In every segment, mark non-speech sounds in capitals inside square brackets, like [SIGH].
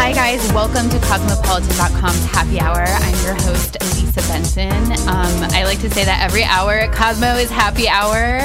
Hi, guys. Welcome to Cosmopolitan.com's Happy Hour. I'm your host, Elisa Benson. Um, I like to say that every hour at Cosmo is Happy Hour.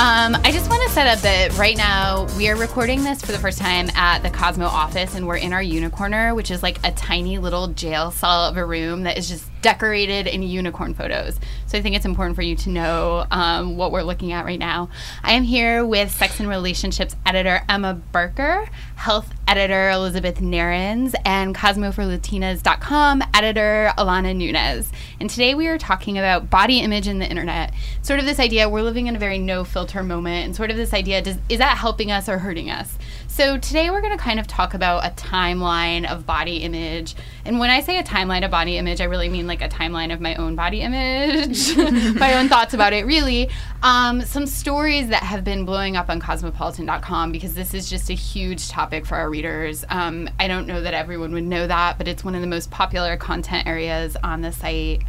Um, I just want to set up that right now we are recording this for the first time at the Cosmo office, and we're in our unicorner, which is like a tiny little jail cell of a room that is just decorated in unicorn photos. So I think it's important for you to know um, what we're looking at right now. I am here with Sex and Relationships editor Emma Barker, health editor Elizabeth Narins, and CosmoForLatinas.com editor Alana Nunez. And today we are talking about body image in the internet. Sort of this idea we're living in a very no filter moment, and sort of this idea does, is that helping us or hurting us? So today we're going to kind of talk about a timeline of body image. And when I say a timeline of body image, I really mean like a timeline of my own body image, [LAUGHS] my own thoughts about it, really. Um, some stories that have been blowing up on cosmopolitan.com because this is just a huge topic for our readers. Um, I don't know that everyone would know that, but it's one of the most popular content areas on the site.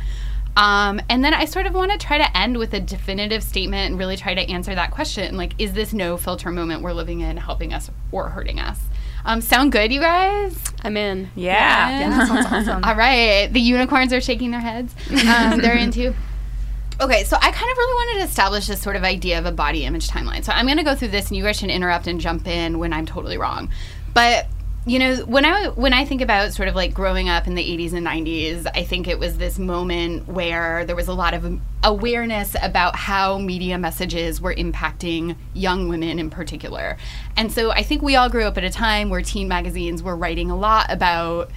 Um, and then I sort of want to try to end with a definitive statement and really try to answer that question like, is this no filter moment we're living in helping us or hurting us? Um, sound good, you guys? I'm in. Yeah. Yeah, that sounds awesome. [LAUGHS] All right. The unicorns are shaking their heads. Um, they're into. Okay, so I kind of really wanted to establish this sort of idea of a body image timeline. So I'm going to go through this, and you guys should interrupt and jump in when I'm totally wrong. But you know, when I when I think about sort of like growing up in the 80s and 90s, I think it was this moment where there was a lot of awareness about how media messages were impacting young women in particular. And so I think we all grew up at a time where teen magazines were writing a lot about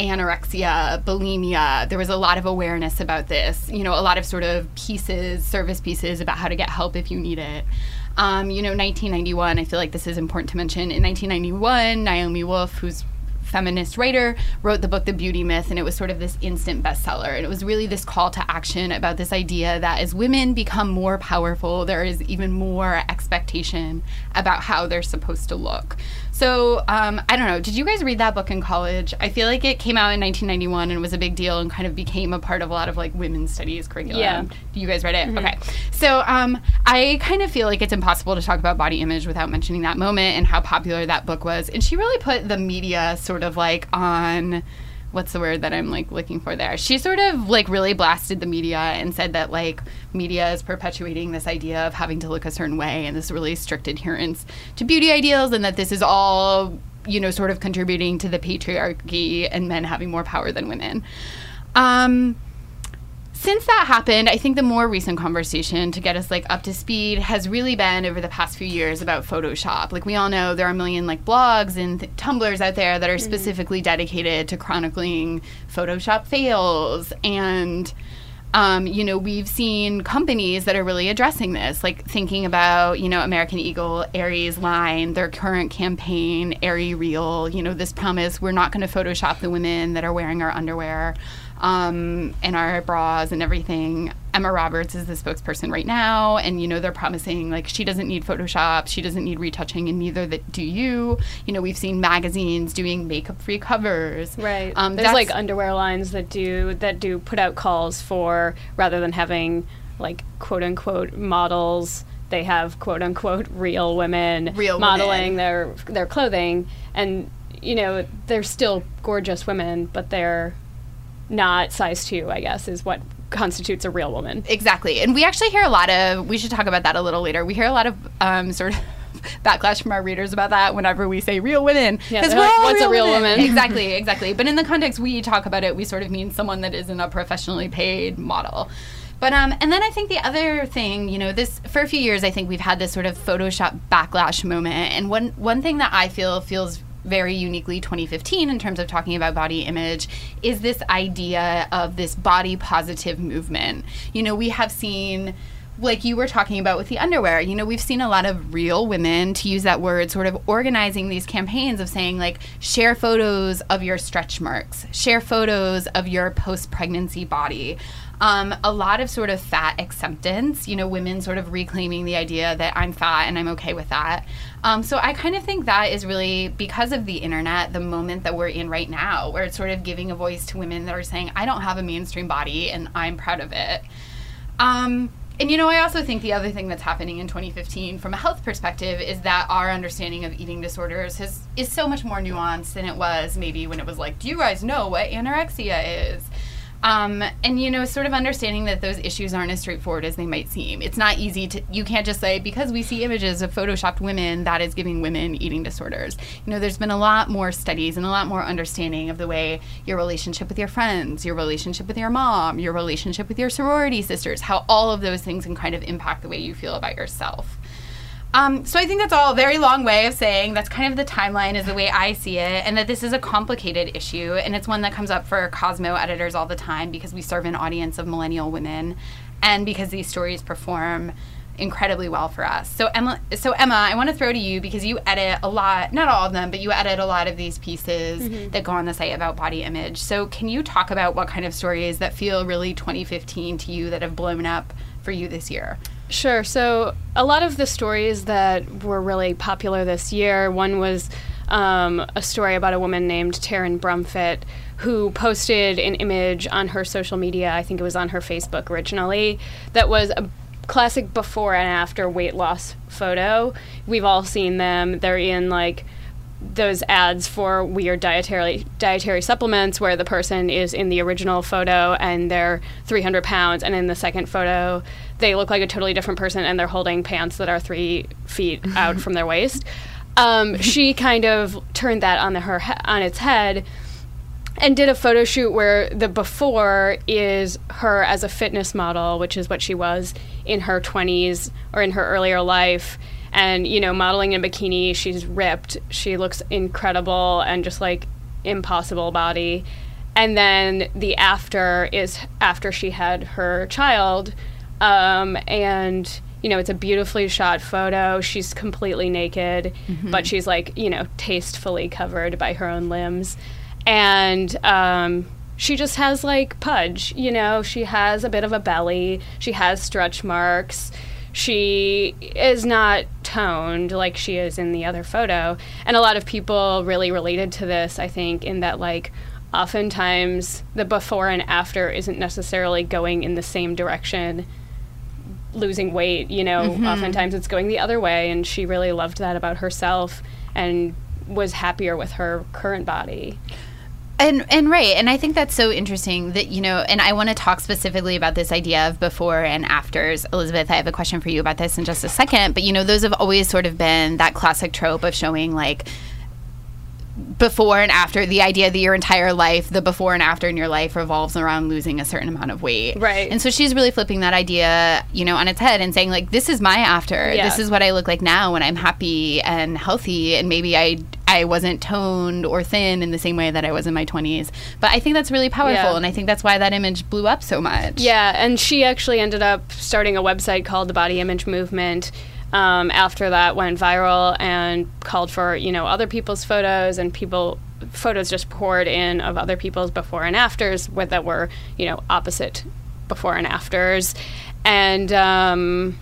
anorexia, bulimia. There was a lot of awareness about this. You know, a lot of sort of pieces, service pieces about how to get help if you need it. Um, you know, 1991, I feel like this is important to mention. In 1991, Naomi Wolf, who's feminist writer, wrote the book The Beauty Myth, and it was sort of this instant bestseller. And it was really this call to action about this idea that as women become more powerful, there is even more expectation about how they're supposed to look. So um, I don't know. Did you guys read that book in college? I feel like it came out in 1991 and was a big deal and kind of became a part of a lot of like women's studies curriculum. Yeah. You guys read it? Okay. So um, I kind of feel like it's impossible to talk about body image without mentioning that moment and how popular that book was. And she really put the media sort of like on what's the word that I'm like looking for there? She sort of like really blasted the media and said that like media is perpetuating this idea of having to look a certain way and this really strict adherence to beauty ideals and that this is all you know sort of contributing to the patriarchy and men having more power than women. Um, since that happened, I think the more recent conversation to get us like up to speed has really been over the past few years about Photoshop. Like we all know there are a million like blogs and th- Tumblrs out there that are specifically dedicated to chronicling Photoshop fails. And um, you know, we've seen companies that are really addressing this, like thinking about, you know, American Eagle, Aerie's line, their current campaign, Aerie Real, you know, this promise we're not going to Photoshop the women that are wearing our underwear um, and our bras and everything. Emma Roberts is the spokesperson right now, and you know they're promising like she doesn't need Photoshop, she doesn't need retouching, and neither that do you. You know we've seen magazines doing makeup-free covers. Right. Um, There's like underwear lines that do that do put out calls for rather than having like quote unquote models, they have quote unquote real women Real modeling women. their their clothing and you know, they're still gorgeous women, but they're not size 2, I guess, is what constitutes a real woman. Exactly. And we actually hear a lot of, we should talk about that a little later. We hear a lot of um, sort of [LAUGHS] backlash from our readers about that whenever we say real women. Yeah, 'Cause they're like, "What's a real woman?" exactly, [LAUGHS] exactly. But in the context we talk about it, we sort of mean someone that isn't a professionally paid model. But um, and then I think the other thing, you know, this for a few years, I think we've had this sort of Photoshop backlash moment, and one one thing that I feel feels very uniquely 2015 in terms of talking about body image is this idea of this body positive movement. You know, we have seen like you were talking about with the underwear, you know, we've seen a lot of real women, to use that word, sort of organizing these campaigns of saying, like, share photos of your stretch marks, share photos of your post pregnancy body. Um, a lot of sort of fat acceptance, you know, women sort of reclaiming the idea that I'm fat and I'm okay with that. Um, so I kind of think that is really because of the internet, the moment that we're in right now, where it's sort of giving a voice to women that are saying, I don't have a mainstream body and I'm proud of it. Um, and you know, I also think the other thing that's happening in 2015 from a health perspective is that our understanding of eating disorders has, is so much more nuanced than it was maybe when it was like, do you guys know what anorexia is? Um, and you know, sort of understanding that those issues aren't as straightforward as they might seem. It's not easy to. You can't just say because we see images of photoshopped women that is giving women eating disorders. You know, there's been a lot more studies and a lot more understanding of the way your relationship with your friends, your relationship with your mom, your relationship with your sorority sisters, how all of those things can kind of impact the way you feel about yourself. Um, so I think that's all a very long way of saying that's kind of the timeline is the way I see it, and that this is a complicated issue, and it's one that comes up for Cosmo editors all the time because we serve an audience of millennial women, and because these stories perform incredibly well for us. So Emma, so Emma, I want to throw to you because you edit a lot, not all of them, but you edit a lot of these pieces mm-hmm. that go on the site about body image. So can you talk about what kind of stories that feel really 2015 to you that have blown up for you this year? Sure. So a lot of the stories that were really popular this year, one was um, a story about a woman named Taryn Brumfitt who posted an image on her social media. I think it was on her Facebook originally. That was a classic before and after weight loss photo. We've all seen them. They're in like those ads for weird dietary dietary supplements where the person is in the original photo and they're 300 pounds and in the second photo they look like a totally different person and they're holding pants that are three feet out from their waist. Um, [LAUGHS] she kind of turned that on the, her on its head and did a photo shoot where the before is her as a fitness model which is what she was in her 20s or in her earlier life. And you know modeling in a bikini she's ripped. She looks incredible and just like impossible body. And then the after is after she had her child um, and you know it's a beautifully shot photo. She's completely naked mm-hmm. but she's like you know tastefully covered by her own limbs. And um, she just has like pudge you know? She has a bit of a belly. She has stretch marks. She is not toned like she is in the other photo. And a lot of people really related to this, I think, in that, like, oftentimes the before and after isn't necessarily going in the same direction losing weight you know mm-hmm. oftentimes it's going the other way and she really loved that about herself and was happier with her current body and and right, and I think that's so interesting that you know, and I want to talk specifically about this idea of before and afters. Elizabeth, I have a question for you about this in just a second, but you know, those have always sort of been that classic trope of showing like before and after the idea that your entire life the before and after in your life revolves around losing a certain amount of weight. Right. And so she's really flipping that idea you know on its head and saying like this is my after. Yeah. this is what i look like now when i'm happy and healthy. And maybe i i wasn't toned or thin in the same way that i was in my 20s but i think that's really powerful. Yeah. and i think that's why that image blew up so much. Yeah. And she actually ended up starting a website called the body image movement um, after that went viral and called for you know other people's photos and people photos just poured in of other people's before and afters with that were you know opposite before and afters. And um,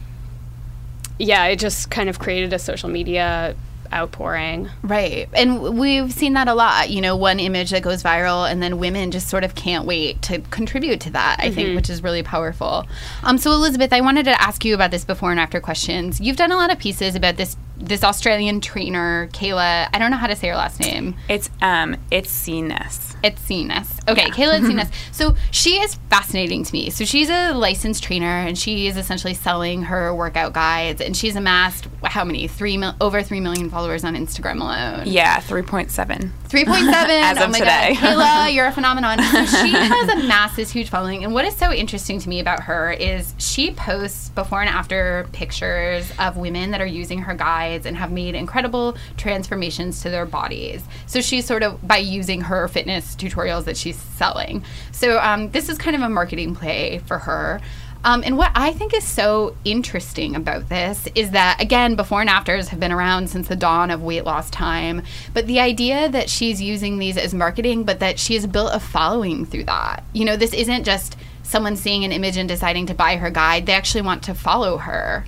yeah it just kind of created a social media outpouring. Right. And we've seen that a lot. You know, one image that goes viral and then women just sort of can't wait to contribute to that, I mm-hmm. think, which is really powerful. Um, so, Elizabeth, I wanted to ask you about this before and after questions. You've done a lot of pieces about this this Australian trainer, Kayla. I don't know how to say her last name. It's um, it's CNS. It's Cenas. Okay, Kayla Itsines. [LAUGHS] So she is fascinating to me. So she's a licensed trainer, and she is essentially selling her workout guides. And she's amassed how many? Three mil- over three million followers on Instagram alone. Yeah, three point seven. Three point seven. [LAUGHS] As oh of my today. god, Kayla, [LAUGHS] you're a phenomenon. So she has a massive, huge following. And what is so interesting to me about her is she posts before and after pictures of women that are using her and have made incredible transformations to their bodies. So she's sort of by using her fitness tutorials that she's selling. So um, this is kind of a marketing play for her. Um, and what I think is so interesting about this is that, again, before and afters have been around since the dawn of weight loss time. But the idea that she's using these as marketing, but that she has built a following through that. You know, this isn't just someone seeing an image and deciding to buy her guide, they actually want to follow her.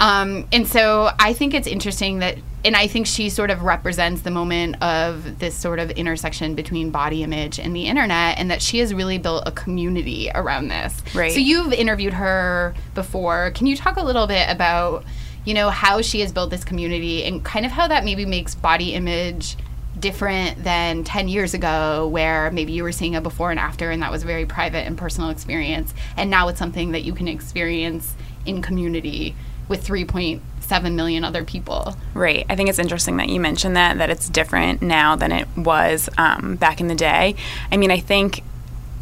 Um, and so I think it's interesting that, and I think she sort of represents the moment of this sort of intersection between body image and the internet, and that she has really built a community around this. Right. So you've interviewed her before. Can you talk a little bit about, you know, how she has built this community and kind of how that maybe makes body image different than 10 years ago where maybe you were seeing a before and after and that was a very private and personal experience and now it's something that you can experience in community with 3.7 million other people. Right. I think it's interesting that you mentioned that that it's different now than it was um, back in the day. I mean, I think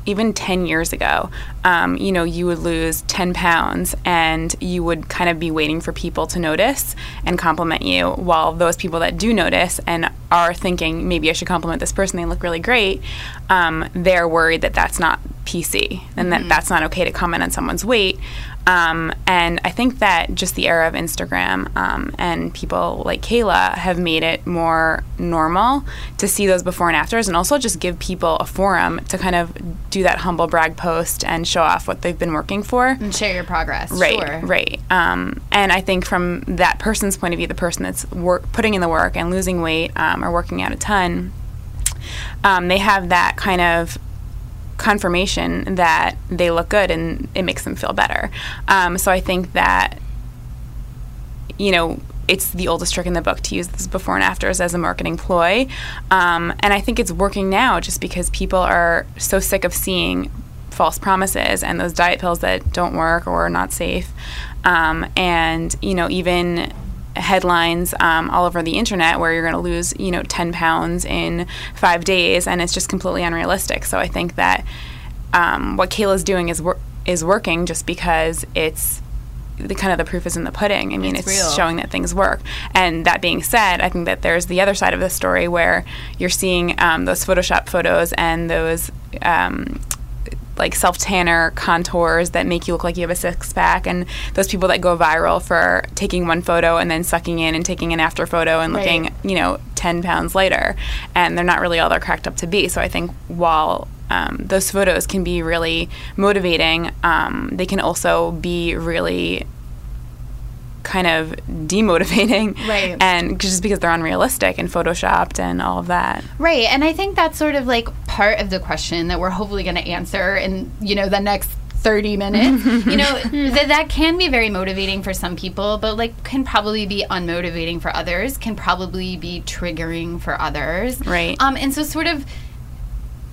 even 10 years ago, um, you know, you would lose 10 pounds and you would kind of be waiting for people to notice and compliment you. While those people that do notice and are thinking, maybe I should compliment this person, they look really great, um, they're worried that that's not PC and that that's not okay to comment on someone's weight. Um, and I think that just the era of Instagram um, and people like Kayla have made it more normal to see those before and afters, and also just give people a forum to kind of do that humble brag post and show off what they've been working for. And share your progress. Right, Sure. right. Um, and I think from that person's point of view, the person that's work, putting in the work and losing weight um, or working out a ton, um, they have that kind of confirmation that they look good and it makes them feel better. Um, so I think that, you know, it's the oldest trick in the book to use this before and afters as a marketing ploy. Um, and I think it's working now just because people are so sick of seeing false promises and those diet pills that don't work or are not safe. Um, and, you know, even headlines um, all over the internet where you're going to lose, you know, 10 pounds in five days, and it's just completely unrealistic. So I think that um, what Kayla's doing is wor- is working just because it's the kind of the proof is in the pudding. I mean, It's it's, showing that things work. And that being said, I think that there's the other side of the story where you're seeing um, those Photoshop photos and those. Um, like self tanner contours that make you look like you have a six pack, and those people that go viral for taking one photo and then sucking in and taking an after photo and looking, Right. you know, 10 pounds lighter. and they're not really all they're cracked up to be. So I think while um, those photos can be really motivating, um, they can also be really kind of demotivating Right. and just because they're unrealistic and photoshopped and all of that Right. And I think that's sort of like part of the question that we're hopefully going to answer in, you know, the next 30 minutes. [LAUGHS] you know, that that can be very motivating for some people, but like can probably be unmotivating for others, can probably be triggering for others. Right. Um and so sort of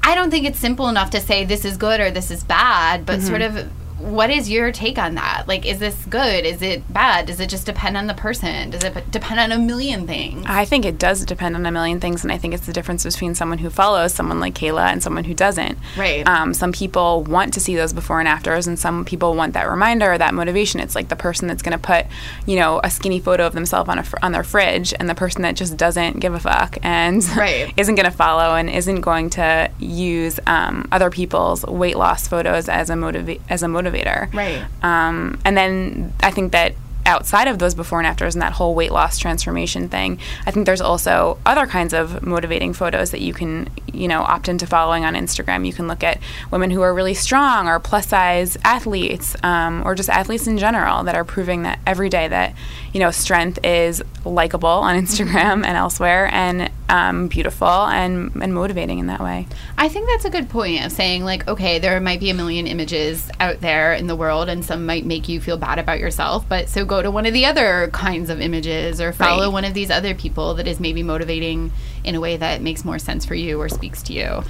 I don't think it's simple enough to say this is good or this is bad, but sort of what is your take on that? Like, is this good? Is it bad? Does it just depend on the person? Does it depend on a million things? I think it does depend on a million things, and I think it's the difference between someone who follows someone like Kayla and someone who doesn't. Right. Um, some people want to see those before and afters, and some people want that reminder or that motivation. It's like the person that's going to put, you know, a skinny photo of themselves on a fr- on their fridge, and the person that just doesn't give a fuck and [LAUGHS] Right. isn't going to follow and isn't going to use um, other people's weight loss photos as a motiva- as a motivator. Right. Um, and then I think that outside of those before and afters and that whole weight loss transformation thing, I think there's also other kinds of motivating photos that you can, you know, opt into following on Instagram. You can look at women who are really strong or plus size athletes um, or just athletes in general that are proving that every day that, you know, strength is likable on Instagram and elsewhere. And um, beautiful and, and motivating in that way. I think that's a good point of saying, like, okay, there might be a million images out there in the world, and some might make you feel bad about yourself. But so go to one of the other kinds of images or follow Right. one of these other people that is maybe motivating in a way that makes more sense for you or speaks to you.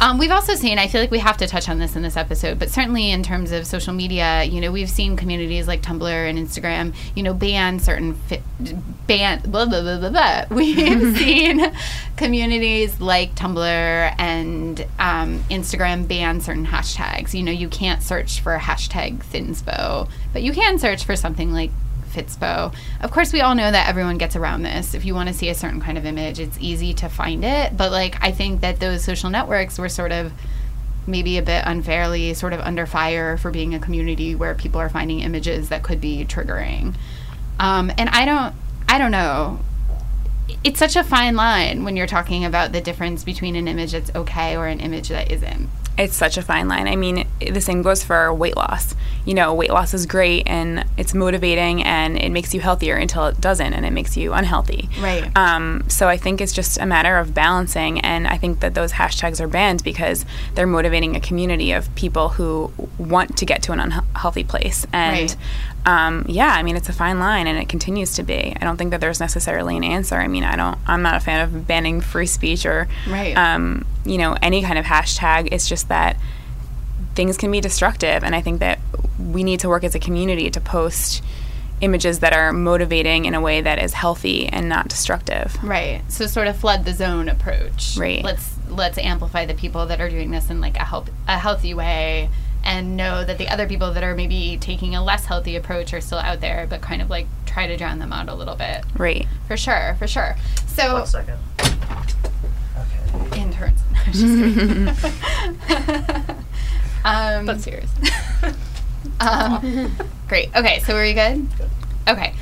Um, we've also seen, I feel like we have to touch on this in this episode, but certainly in terms of social media, you know, we've seen communities like Tumblr and Instagram, you know, ban certain, fi- ban, blah, blah, blah, blah, blah. [LAUGHS] We've [LAUGHS] seen communities like Tumblr and um, Instagram ban certain hashtags. You know, you can't search for hashtag thinspo, but you can search for something like Of course, we all know that everyone gets around this. If you want to see a certain kind of image, it's easy to find it. But like, I think that those social networks were sort of maybe a bit unfairly sort of under fire for being a community where people are finding images that could be triggering. Um, and I don't, I don't know. It's such a fine line when you're talking about the difference between an image that's okay or an image that isn't. It's such a fine line. I mean, the same goes for weight loss. You know, weight loss is great and it's motivating and it makes you healthier until it doesn't and it makes you unhealthy. Right. Um, so I think it's just a matter of balancing. And I think that those hashtags are banned because they're motivating a community of people who want to get to an unhealthy place. And Right. Um, yeah, I mean, it's a fine line and it continues to be. I don't think that there's necessarily an answer. I mean, I don't, I'm not a fan of banning free speech or, Right. um, you know, any kind of hashtag. It's just that things can be destructive. And I think that we need to work as a community to post images that are motivating in a way that is healthy and not destructive. Right. So sort of flood the zone approach. Right. Let's let's amplify the people that are doing this in like a help a healthy way and know that the other people that are maybe taking a less healthy approach are still out there, but kind of like try to drown them out a little bit. Right. For sure, for sure. So One second. Okay. interns. [LAUGHS] Just kidding. [LAUGHS] um, But serious. [LAUGHS] Um, great. Okay, so are you good? Okay.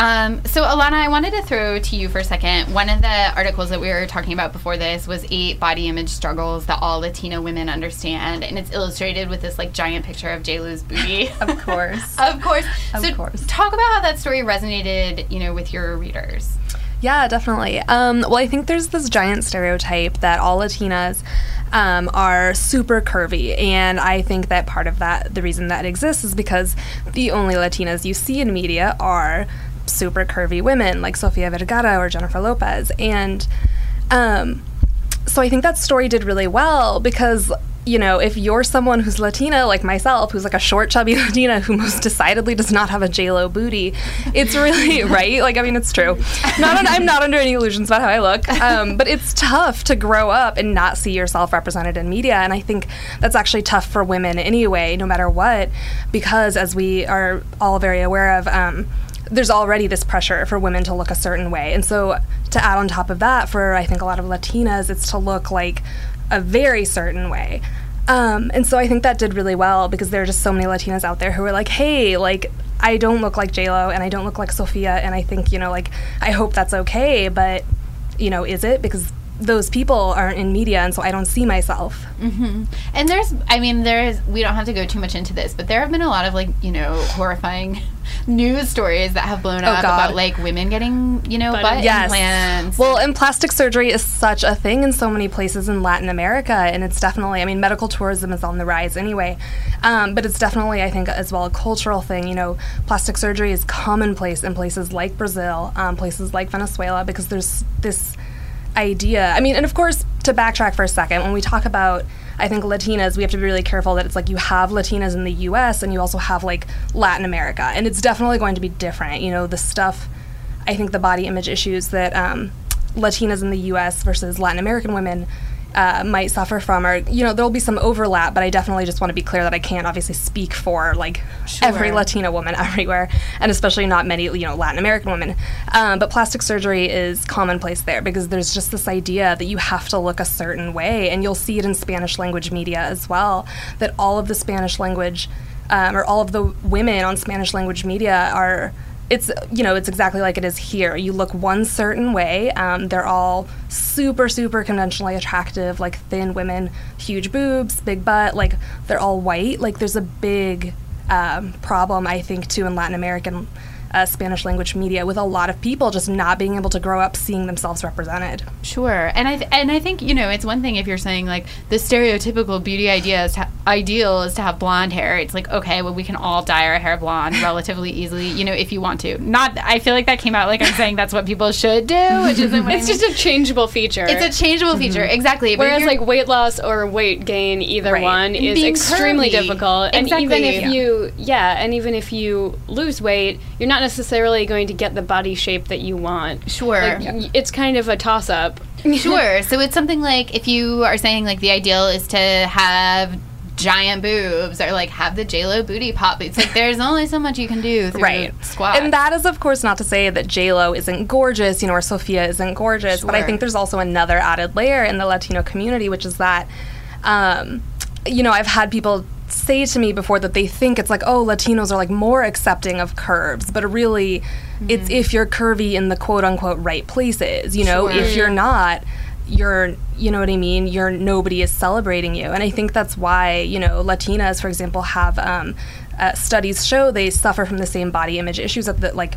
Um, so Alana, I wanted to throw to you for a second. One of the articles that we were talking about before this was eight body image struggles that all Latino women understand, and it's illustrated with this like giant picture of J Lo's booty. [LAUGHS] Of course. [LAUGHS] of course. Of so course. talk about how that story resonated, you know, with your readers. Yeah, definitely. Um, well, I think there's this giant stereotype that all Latinas um, are super curvy, and I think that part of that, the reason that exists, is because the only Latinas you see in media are super curvy women like Sofia Vergara or Jennifer Lopez, and um, so I think that story did really well because you know if you're someone who's Latina like myself, who's like a short, chubby [LAUGHS] Latina who most decidedly does not have a J Lo booty, it's really [LAUGHS] right. Like I mean, it's true. Not un- I'm not under any illusions about how I look, um, but it's tough to grow up and not see yourself represented in media, and I think that's actually tough for women anyway, no matter what, because as we are all very aware of. Um, there's already this pressure for women to look a certain way. And so to add on top of that, for I think a lot of Latinas, it's to look like a very certain way. Um, and so I think that did really well because there are just so many Latinas out there who are like, hey, like, I don't look like JLo and I don't look like Sofia. And I think, you know, like, I hope that's okay. But, you know, is it? Because those people aren't in media and so I don't see myself. And there's, I mean, there's, we don't have to go too much into this, but there have been a lot of like, you know, horrifying [LAUGHS] news stories that have blown Oh, up God. about like women getting, you know, Butt butt Yes. implants. Well, and plastic surgery is such a thing in so many places in Latin America, and it's definitely, I mean, medical tourism is on the rise anyway, um, but it's definitely, I think, as well a cultural thing. You know, plastic surgery is commonplace in places like Brazil, um, places like Venezuela, because there's this idea. I mean, and of course, to backtrack for a second, when we talk about I think Latinas, we have to be really careful that it's like you have Latinas in the US and you also have like Latin America. And it's definitely going to be different. You know, the stuff, I think the body image issues that um, Latinas in the US versus Latin American women uh, might suffer from or you know, there'll be some overlap, but I definitely just want to be clear that I can't obviously speak for like every Latina woman [LAUGHS] everywhere, and especially not many, you know, Latin American women. Um, but plastic surgery is commonplace there because there's just this idea that you have to look a certain way, and you'll see it in Spanish language media as well. That all of the Spanish language, um, or all of the women on Spanish language media are. It's you know it's exactly like it is here. You look one certain way. Um, they're all super super conventionally attractive, like thin women, huge boobs, big butt. Like they're all white. Like there's a big um, problem I think too in Latin American uh, Spanish language media with a lot of people just not being able to grow up seeing themselves represented. Sure, and I th- and I think you know it's one thing if you're saying like the stereotypical beauty idea is to, ideal is to have blonde hair. It's like okay, well we can all dye our hair blonde [LAUGHS] relatively easily, you know, if you want to. Not, I feel like that came out like I'm saying that's what people should do, which isn't. [LAUGHS] What It's I mean. just a changeable feature. it's a changeable feature, exactly. but if Whereas like weight loss or weight gain, either Right. one And is being extremely curvy. difficult. And even if Yeah. you, yeah, and even if you lose weight, you're not necessarily going to get the body shape that you want. Sure. Like, y- it's kind of a toss up. [LAUGHS] Sure. So it's something like if you are saying like the ideal is to have giant boobs or like have the J Lo booty pop. It's like there's only so much you can do through right squat. and that is of course not to say that j-lo isn't gorgeous you know or sofia isn't gorgeous but i think there's also another added layer in the latino community which is that um, you know i've had people say to me before that they think it's like oh latinos are like more accepting of curves but really it's Mm-hmm. if you're curvy in the quote unquote right places you know Sure. if you're not you're you know what i mean you're nobody is celebrating you and i think that's why you know latinas for example have um, uh, studies show they suffer from the same body image issues that the like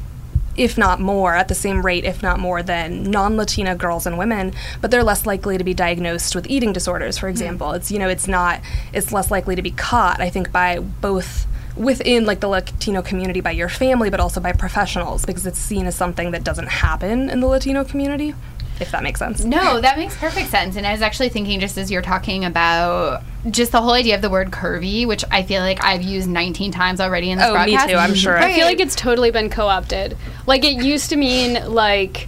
if not more at the same rate if not more than non-latina girls and women but they're less likely to be diagnosed with eating disorders for hmm. example. It's you know it's not it's less likely to be caught i think by both within like the latino community by your family but also by professionals because it's seen as something that doesn't happen in the latino community if that makes sense No, that makes perfect sense. And I was actually thinking, just as you're talking about just the whole idea of the word curvy, which I feel like I've used 19 times already in this Oh, me too, I'm sure. I feel like it's totally been co-opted. Like it used to mean like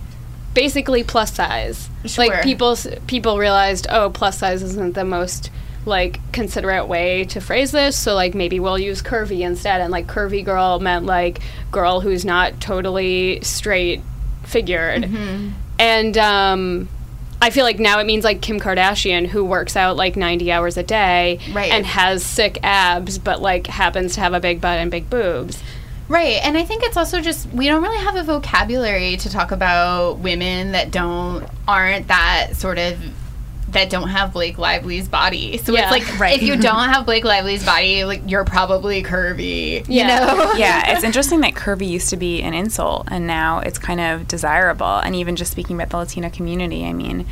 basically plus size. Sure. Like people people realized, oh, plus size isn't the most like considerate way to phrase this, so like maybe we'll use curvy instead. And like curvy girl meant like girl who's not totally straight figured. Mm-hmm. And um I feel like now it means like Kim Kardashian, who works out like 90 hours a day Right. and has sick abs, but like happens to have a big butt and big boobs. Right, and I think it's also just we don't really have a vocabulary to talk about women that don't aren't that sort of that don't have Blake Lively's body. So Yeah. it's like Right. if you don't have Blake Lively's body, like you're probably curvy. Yeah. You know? [LAUGHS] yeah, it's [LAUGHS] interesting that curvy used to be an insult and now it's kind of desirable. And even just speaking about the Latino community, I mean,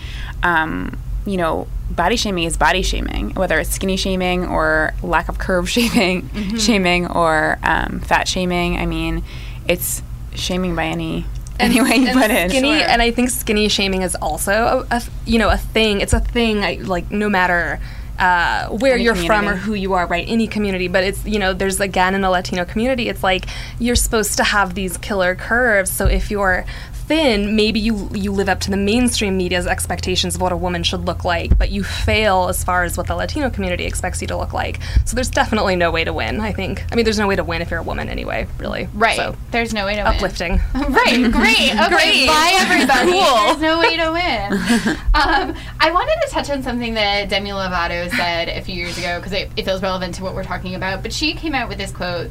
um, you know, body shaming is body shaming, whether it's skinny shaming or lack of curve [LAUGHS] shaming, shaming or um, fat shaming. I mean, it's shaming by any any way you and put it. skinny and i think skinny shaming is also a, a you know a thing. It's a thing I, like no matter uh, where Any you're from or who you are right any community. But it's you know there's again in the latino community it's like you're supposed to have these killer curves. So if you're thin maybe you you live up to the mainstream media's expectations of what a woman should look like but you fail as far as what the latino community expects you to look like so there's definitely no way to win i think i mean there's no way to win if you're a woman anyway really Right. so There's no way to win. uplifting [LAUGHS] Right, great. [LAUGHS] Okay, Great. bye [LAUGHS] everybody. There's no way to win. um, I wanted to touch on something that Demi Lovato said a few years ago because it, it feels relevant to what we're talking about. But she came out with this quote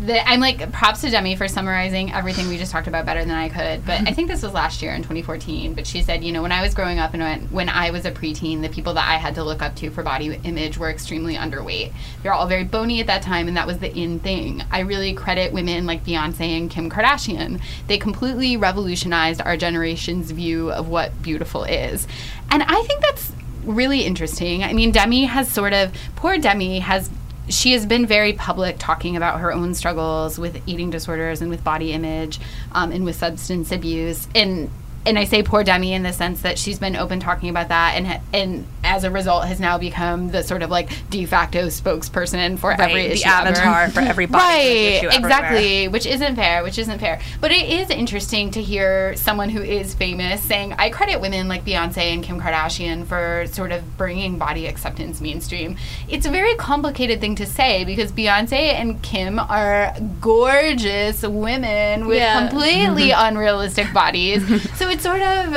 that I'm like, props to Demi for summarizing everything we just talked about better than I could. But I mm-hmm. think this was last year in 2014. But she said, you know, when I was growing up and when, when I was a preteen, the people that I had to look up to for body image were extremely underweight. They're all very bony at that time, and that was the in thing. I really credit women like Beyonce and Kim Kardashian. They completely revolutionized our generation's view of what beautiful is. And I think that's really interesting. I mean, Demi has sort of, poor Demi has she has been very public talking about her own struggles with eating disorders and with body image um, and with substance abuse. And and I say poor Demi in the sense that she's been open talking about that and and as a result has now become the sort of like de facto spokesperson for Right, every the issue ever. avatar for every [LAUGHS] body image right issue everywhere. exactly which isn't fair which isn't fair but it is interesting to hear someone who is famous saying I credit women like Beyonce and Kim Kardashian for sort of bringing body acceptance mainstream it's a very complicated thing to say because Beyonce and Kim are gorgeous women with Yeah. completely [LAUGHS] unrealistic bodies so it's sort of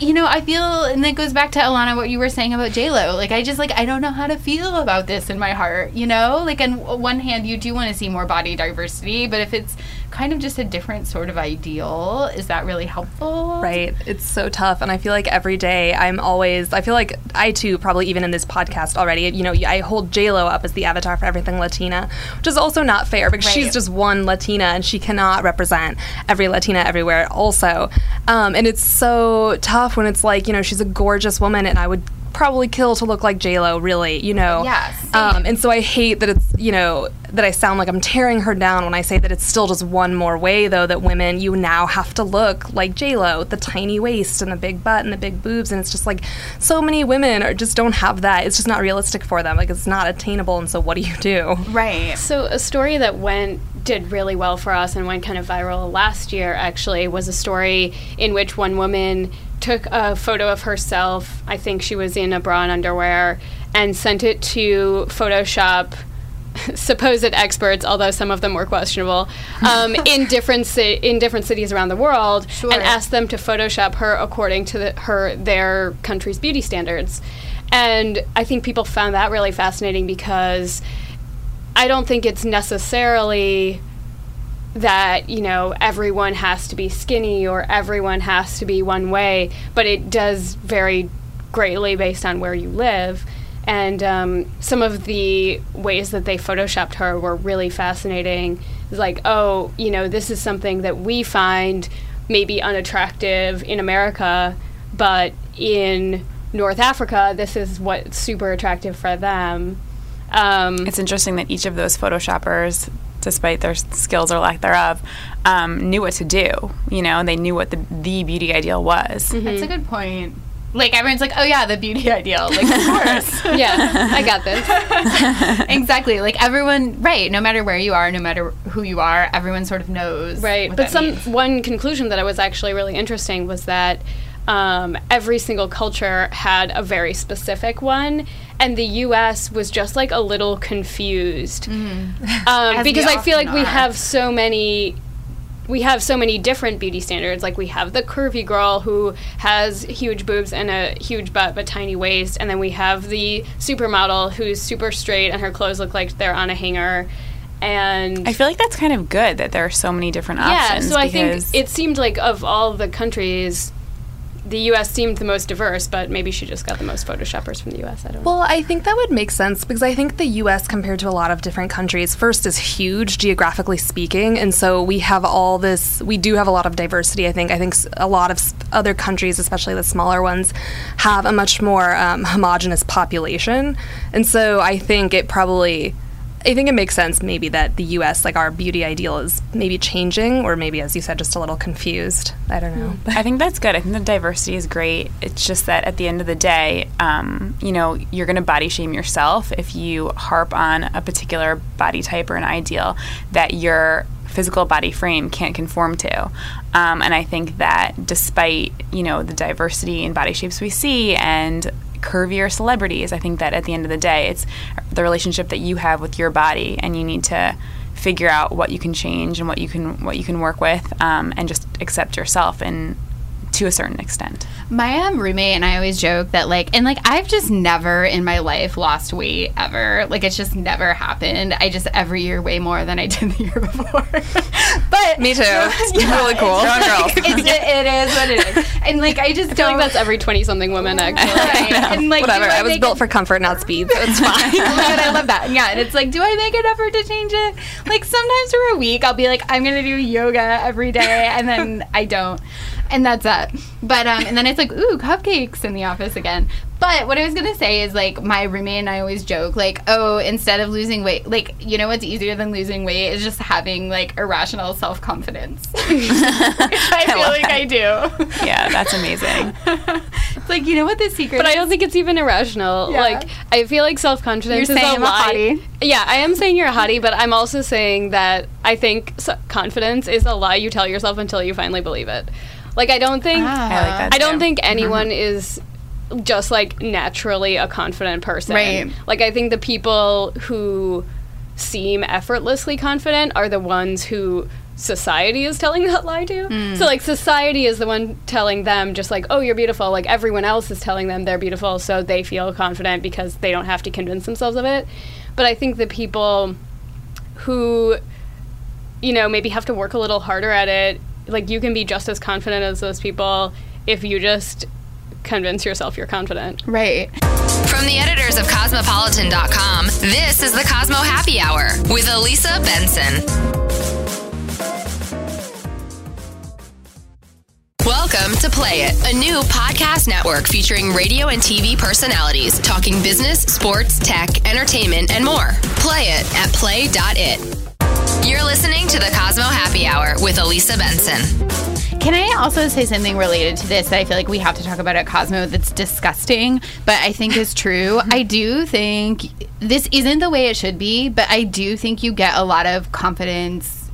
you know, I feel, and that goes back to Alana, what you were saying about J Lo. Like, I just like I don't know how to feel about this in my heart. You know, like on one hand, you do want to see more body diversity, but if it's kind of just a different sort of ideal. Is that really helpful? Right. It's so tough. And I feel like every day I'm always, I feel like I too, probably even in this podcast already, you know, I hold JLo up as the avatar for everything Latina, which is also not fair because Right. she's just one Latina and she cannot represent every Latina everywhere also. Um, and it's so tough when it's like, you know, she's a gorgeous woman and I would probably kill to look like JLo, really, you know. Yeah, Um, and so I hate that it's, you know, that I sound like I'm tearing her down when I say that it's still just one more way, though, that women, you now have to look like JLo, the tiny waist and the big butt and the big boobs. And it's just like so many women are just don't have that. It's just not realistic for them. Like it's not attainable. And so what do you do? Right. So a story that went did really well for us and went kind of viral last year actually was a story in which one woman took a photo of herself, I think she was in a bra and underwear, and sent it to Photoshop [LAUGHS] supposed experts, although some of them were questionable, [LAUGHS] um, in different ci- in different cities around the world, Sure. and asked them to Photoshop her according to the, her their country's beauty standards. And I think people found that really fascinating because I don't think it's necessarily that you know everyone has to be skinny or everyone has to be one way, but it does vary greatly based on where you live. And um, some of the ways that they photoshopped her were really fascinating. It's like, oh, you know, this is something that we find maybe unattractive in America, but in North Africa, this is what's super attractive for them. Um, It's interesting that each of those photoshoppers, despite their skills or lack thereof, um, knew what to do. You know, they knew what the, the beauty ideal was. That's a good point. Like everyone's like, oh yeah, the beauty [LAUGHS] ideal. Like of [LAUGHS] course. yeah, I got this. [LAUGHS] exactly. Like everyone, right? No matter where you are, no matter who you are, everyone sort of knows. Right. what But that some means. one conclusion that I was actually really interesting was that um, every single culture had a very specific one, and the U.S. was just like a little confused [LAUGHS] um, As we because I feel like we have so many. We have so many different beauty standards. Like we have the curvy girl who has huge boobs and a huge butt but tiny waist, and then we have the supermodel who's super straight and her clothes look like they're on a hanger. And I feel like that's kind of good that there are so many different options. yeah, so I think it seemed like of all the countries, the U.S. seemed the most diverse, but maybe she just got the most photoshoppers from the U.S. I don't know. Well, I think that would make sense because I think the US, compared to a lot of different countries, first is huge geographically speaking. And so we have all this, we do have a lot of diversity, I think. I think a lot of other countries, especially the smaller ones, have a much more um, homogenous population. And so I think it probably. I think it makes sense maybe that the US, like our beauty ideal, is maybe changing, or maybe, as you said, just a little confused. I don't know. I think that's good. I think the diversity is great. It's just that at the end of the day, um, you know, you're going to body shame yourself if you harp on a particular body type or an ideal that your physical body frame can't conform to. Um, and I think that despite, you know, the diversity in body shapes we see and curvier celebrities, I think that at the end of the day, it's the relationship that you have with your body, and you need to figure out what you can change and what you can what you can work with, um, and just accept yourself and to a certain extent. my um, roommate and I always joke that like and like I've just never in my life lost weight ever. Like it's just never happened. I just every year weigh more than I [LAUGHS] did the year before. [LAUGHS] but Me too. [LAUGHS] It's really cool. it's, it is what it is. And like I just I don't like that's every twenty-something woman actually. right. And like Whatever. do I was built it- for comfort, not speed, so it's fine. my god, I love that. Yeah, and it's like, do I make an effort to change it? Like sometimes for a week, I'll be like, I'm gonna do yoga every day, and then I don't, and that's it. But um, and then it's like, ooh, cupcakes in the office again. But what I was gonna say is like my roommate and I always joke like, oh, instead of losing weight, like you know what's easier than losing weight is just having like irrational self confidence. [LAUGHS] [LAUGHS] I feel like I do. Yeah, that's amazing. [LAUGHS] It's like you know what the secret. But I don't think it's even irrational. Yeah. Like I feel like self-confidence You're is saying a I'm a lie. hottie. Yeah, I am saying you're a hottie, but I'm also saying that I think confidence is a lie you tell yourself until you finally believe it. Like I don't think Ah. I like that. I don't think anyone is just like naturally a confident person. Right. Like I think the people who seem effortlessly confident are the ones who society is telling [LAUGHS] that lie to. Hmm. So like society is the one telling them just like, "Oh, you're beautiful." Like everyone else is telling them they're beautiful, so they feel confident because they don't have to convince themselves of it. But I think the people who you know, maybe have to work a little harder at it. Like you can be just as confident as those people if you just convince yourself you're confident. Right. From the editors of Cosmopolitan.com, this is the Cosmo Happy Hour with Elisa Benson. Welcome to Play It, a new podcast network featuring radio and TV personalities talking business, sports, tech, entertainment, and more. Play it at play.it. You're listening to the Cosmo Happy Hour with Elisa Benson. Can I also say something related to this that I feel like we have to talk about at Cosmo that's disgusting, but I think is true? [LAUGHS] I do think this isn't the way it should be, but I do think you get a lot of confidence.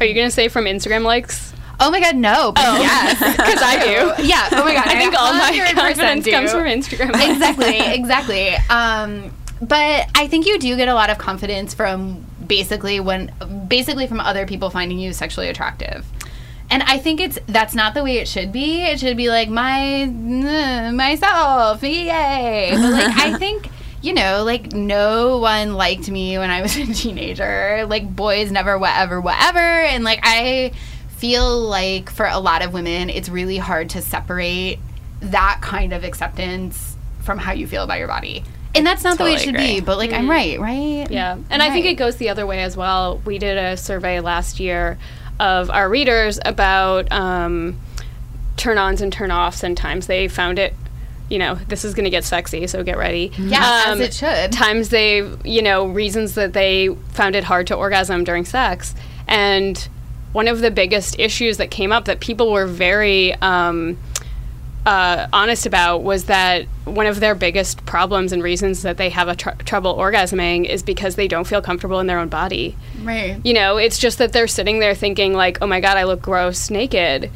Are you going to say from Instagram likes? Oh my god, no! But yes, [LAUGHS] Because I do. [LAUGHS] Yeah. Oh my god, I think all my confidence comes from Instagram. exactly, exactly. Um, but I think you do get a lot of confidence from basically when basically from other people finding you sexually attractive. And I think it's that's not the way it should be. It should be like my mm, myself, yay. But like [LAUGHS] I think you know, like no one liked me when I was a teenager. Like boys never whatever whatever and like I feel like for a lot of women it's really hard to separate that kind of acceptance from how you feel about your body. And that's not the way it should agree. be, but like I'm right, right? Yeah, and I think Right. it goes the other way as well. We did a survey last year of our readers about um, turn ons and turn offs and times they found it. You know, this is going to get sexy, so get ready. Yeah, Um, as it should. Times they, you know, reasons that they found it hard to orgasm during sex. And one of the biggest issues that came up that people were very um, uh, honest about was that one of their biggest problems and reasons that they have a tr- trouble orgasming is because they don't feel comfortable in their own body. Right. You know, it's just that they're sitting there thinking like, "Oh my god, I look gross naked."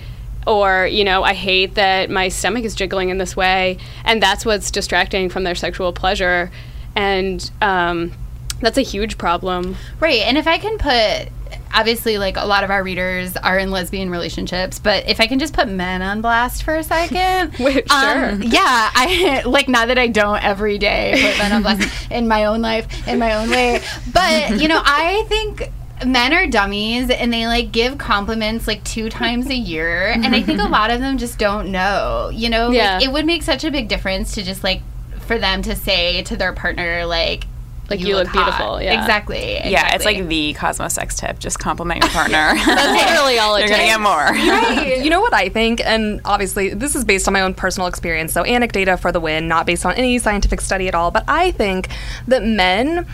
Or, you know, I hate that my stomach is jiggling in this way, and that's what's distracting from their sexual pleasure. And um, that's a huge problem. Right. And if I can put obviously like a lot of our readers are in lesbian relationships, but if I can just put men on blast for a second. [LAUGHS] Wait, um, sure. yeah, I [LAUGHS] like not that I don't every day put men on blast [LAUGHS] in my own life, in my own way. But, you know, I think men are dummies and they like give compliments like two times a year and i think a lot of them just don't know you know Yeah. like, it would make such a big difference to just like for them to say to their partner like Like, you look hot." beautiful, yeah. exactly, Yeah, it's like the Cosmo sex tip. Just compliment your partner. [LAUGHS] That's [LAUGHS] literally all it You're gonna get more. [LAUGHS] You know what I think? And obviously, this is based on my own personal experience, so anecdata for the win, not based on any scientific study at all. But I think that men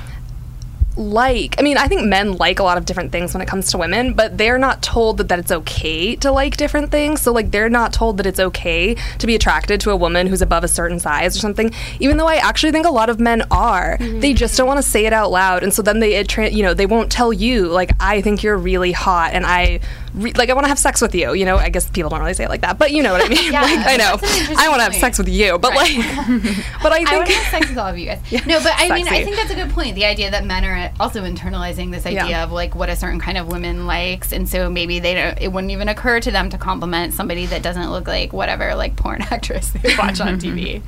like, I mean, I think men like a lot of different things when it comes to women, but they're not told that, that it's okay to like different things. So, like, they're not told that it's okay to be attracted to a woman who's above a certain size or something, even though I actually think a lot of men are. Mm-hmm. They just don't want to say it out loud. And so then they, you know, they won't tell you, like, I think you're really hot and I, re- like, I want to have sex with you. You know, I guess people don't really say it like that, but you know what I mean. Yeah, [LAUGHS] like, I know. that's an interesting I want to have sex with you, but like, [LAUGHS] but I I think. want to have sex with all of you guys. [LAUGHS] No, but I mean, I think that's a good point. The idea that men are also internalizing this idea Yeah. of like what a certain kind of woman likes, and so maybe they don't. It wouldn't even occur to them to compliment somebody that doesn't look like whatever like porn actress they watch on TV.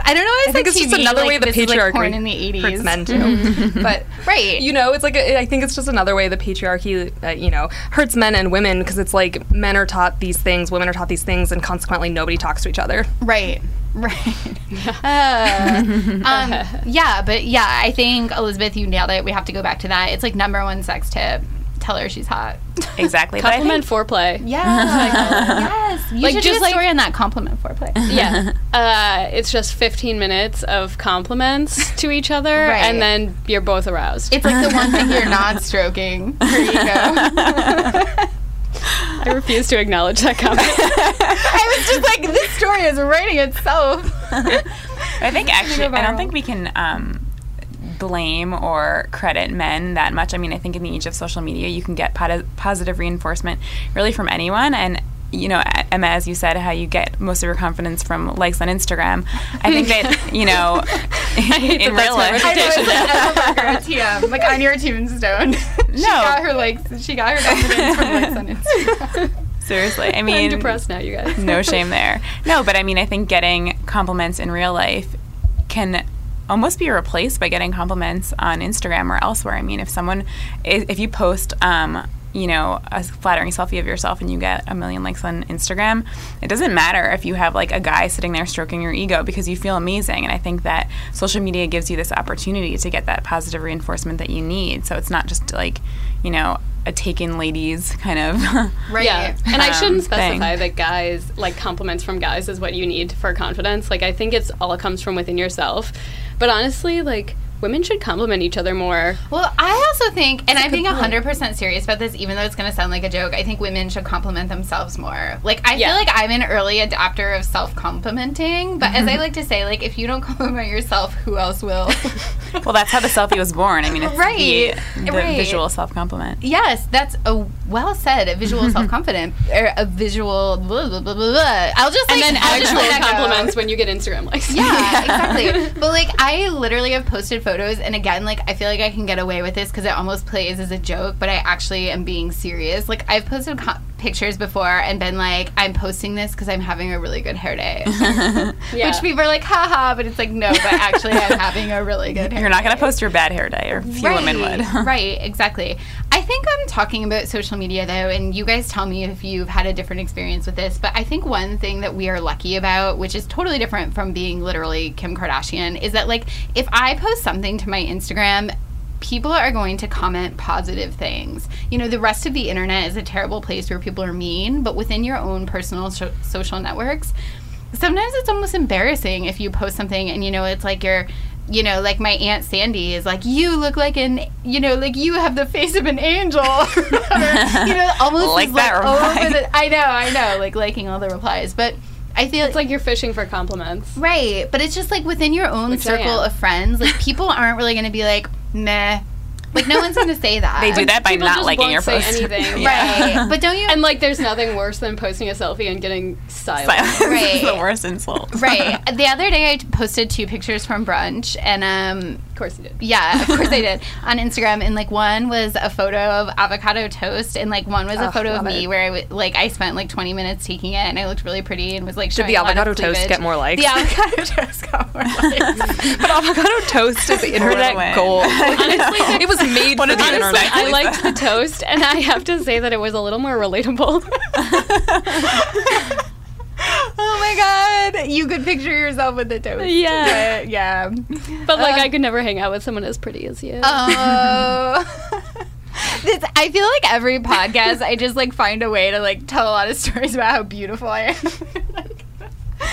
I don't know. It's I think like it's just another like, way the like, patriarchy porn in the eighties hurts men too. but right. you know, it's like a, I think it's just another way the patriarchy, uh, you know, hurts men and women because it's like men are taught these things, women are taught these things, and consequently nobody talks to each other. Right. [LAUGHS] Right. Uh, um, [LAUGHS] yeah, but yeah, I think Elizabeth, you nailed it. We have to go back to that. It's like number one sex tip. Tell her she's hot. [LAUGHS] Exactly. I Compliment think foreplay. Yeah. [LAUGHS] yes. You Like, should just do a like- story on that compliment foreplay. [LAUGHS] Yeah. uh, it's just 15 minutes of compliments to each other, Right. and then you're both aroused. It's like the one thing you're not stroking. Here you go. I refuse to acknowledge that comment. I was just like, this story is writing itself. I think actually, I don't think we can um, blame or credit men that much. I mean, I think in the age of social media, you can get positive reinforcement really from anyone. And, you know, Emma, as you said, how you get most of your confidence from likes on Instagram. I think that, [LAUGHS] you know, in real life. I know, like Emma Barker at TM, like on your tombstone. [LAUGHS] she No. got her likes. She got her confidence from likes on Instagram. [LAUGHS] Seriously. I I'm mean, depressed now, you guys. no shame there. No, but I mean, I think getting compliments in real life can almost be replaced by getting compliments on Instagram or elsewhere. I mean, if someone, if you post um, you know, a flattering selfie of yourself and you get a million likes on Instagram, it doesn't matter if you have like a guy sitting there stroking your ego because you feel amazing. And I think that social media gives you this opportunity to get that positive reinforcement that you need. So it's not just like, you know, a taken ladies kind of [LAUGHS] Right. Yeah, [LAUGHS] and I Um, shouldn't thing. specify that guys like compliments from guys is what you need for confidence. Like I think it's all comes from within yourself. But honestly, like women should compliment each other more. Well, I also think, and I'm being 100% serious about this, even though it's going to sound like a joke, I think women should compliment themselves more. Like, I Yeah. feel like I'm an early adopter of self complimenting, but as I mm-hmm. like to say, like, if you don't [LAUGHS] compliment yourself, who else will? [LAUGHS] well, that's how the selfie was born. I mean, it's Right, the, the right. visual self compliment. yes, that's a well said, a visual [LAUGHS] self confident, or a visual blah, blah, blah, blah, blah. I'll just And like, then I'll actual let that go. compliments when you get Instagram likes. Yeah, exactly. But like, I literally have posted photos, and again, like, I feel like I can get away with this because it almost plays as a joke, but I actually am being serious. Like, I've posted co- pictures before and been like, I'm posting this because I'm having a really good hair day. [LAUGHS] Yeah. Which people are like, haha, but it's like, no, but actually, I'm having a really good hair You're not day. to post your bad hair day, or few women would. [LAUGHS] right, exactly. I think I'm talking about social media though, and you guys tell me if you've had a different experience with this. But I think one thing that we are lucky about, which is totally different from being literally Kim Kardashian, is that like if I post something to my Instagram, people are going to comment positive things. You know, the rest of the internet is a terrible place where people are mean, but within your own personal so- social networks, sometimes it's almost embarrassing if you post something and you know it's like you're you know like my aunt sandy is like you look like an you know like you have the face of an angel [LAUGHS] you know almost Like that like, reply. over the, i know i know like liking all the replies but i feel It's like you're fishing for compliments. right but it's just like within your own Which circle of friends like people aren't really going to be like meh like no one's going to say that They do that by People not just liking won't your say post. anything. [LAUGHS] Yeah. right but don't you And like, there's nothing worse than posting a selfie and getting silent. Silence [LAUGHS] Right. is the worst insult. right [LAUGHS] the other day I posted two pictures from brunch and um Of course you did. Yeah, of course I did on Instagram. And like one was a photo of avocado toast, and like one was a Ugh, photo of love me it. where I w- like I spent like 20 minutes taking it, and I looked really pretty and was like. Did showing the a lot of avocado toast cleavage. get more likes? The avocado toast got more likes. But avocado toast is the internet gold. Honestly, it was made for the Honestly, internet. I liked the toast, and I have to say that it was a little more relatable. [LAUGHS] oh my god, you could picture yourself with the toast. Yeah. yeah. but like, Uh, I could never hang out with someone as pretty as you. Oh. [LAUGHS] This, I feel like every podcast, I just like find a way to like tell a lot of stories about how beautiful I am. [LAUGHS]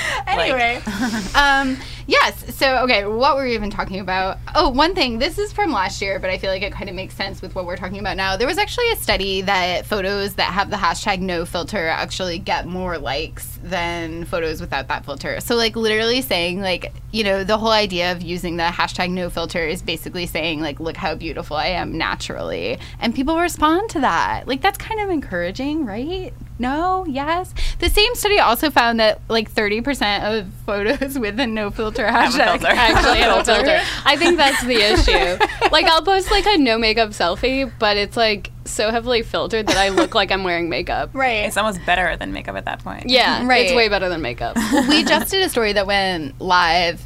[LAUGHS] anyway, [LAUGHS] um, yes. So, okay, what were we even talking about? Oh, one thing. This is from last year, but I feel like it kind of makes sense with what we're talking about now. There was actually a study that photos that have the hashtag no filter actually get more likes than photos without that filter. So, like, literally saying, like, you know, the whole idea of using the hashtag no filter is basically saying, like, look how beautiful I am naturally. And people respond to that. Like, that's kind of encouraging, right? No? Yes? The same study also found that, like, 30% of photos [LAUGHS] with a no filter a hashtag filter. actually have have a a filter. I think that's the [LAUGHS] issue. Like I'll post like a no makeup selfie, but it's like so heavily filtered that I look like I'm wearing makeup. Right. It's almost better than makeup at that point. Yeah, Right. It's way better than makeup. [LAUGHS] we just did a story that went live.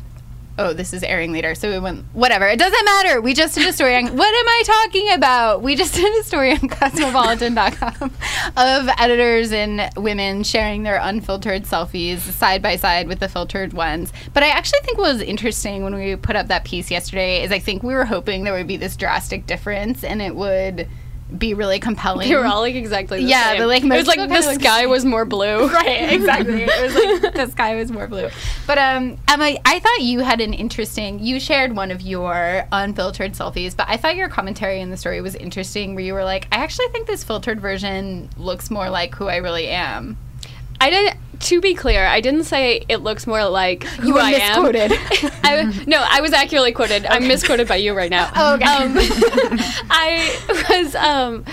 Oh, this is airing later, so we went whatever. It doesn't matter. We just did a story on what am I talking about? We just [LAUGHS] did a story on cosmopolitan.com of editors and women sharing their unfiltered selfies side by side with the filtered ones. But I actually think what was interesting when we put up that piece yesterday is I think we were hoping there would be this drastic difference and it would be really compelling. They were all like exactly the Yeah, same. but, like, it was like the kinda look the sky was more blue. [LAUGHS] right exactly it was like [LAUGHS] the sky was more blue but um emma i thought you had an interesting you shared one of your unfiltered selfies but i thought your commentary in the story was interesting where you were like i actually think this filtered version looks more like who i really am I didn't. To be clear, I didn't say it looks more like who You were I misquoted. am. [LAUGHS] I, no, I was accurately quoted. I'm misquoted by you right now. [LAUGHS] Oh, okay. Um, [LAUGHS] I was. Um,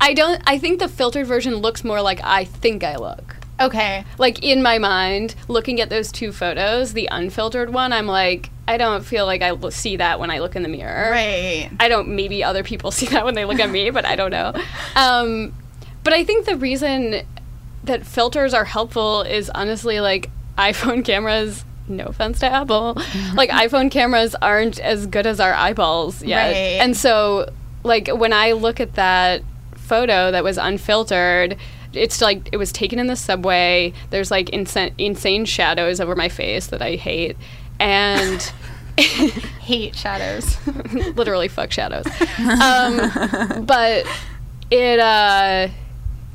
I don't. I think the filtered version looks more like I think I look. okay Like in my mind, looking at those two photos, the unfiltered one, I'm like, I don't feel like I l- see that when I look in the mirror. right I don't. Maybe other people see that when they look at me, but I don't know. Um, but I think the reason that filters are helpful is honestly like iPhone [LAUGHS] cameras. No offense to Apple, [LAUGHS] like iPhone cameras aren't as good as our eyeballs yet, Right. and so like when I look at that photo that was unfiltered. It's like it was taken in the subway. There's like insa- insane shadows over my face that I hate, and [LAUGHS] Hate shadows. literally fuck shadows. Um, but it, uh,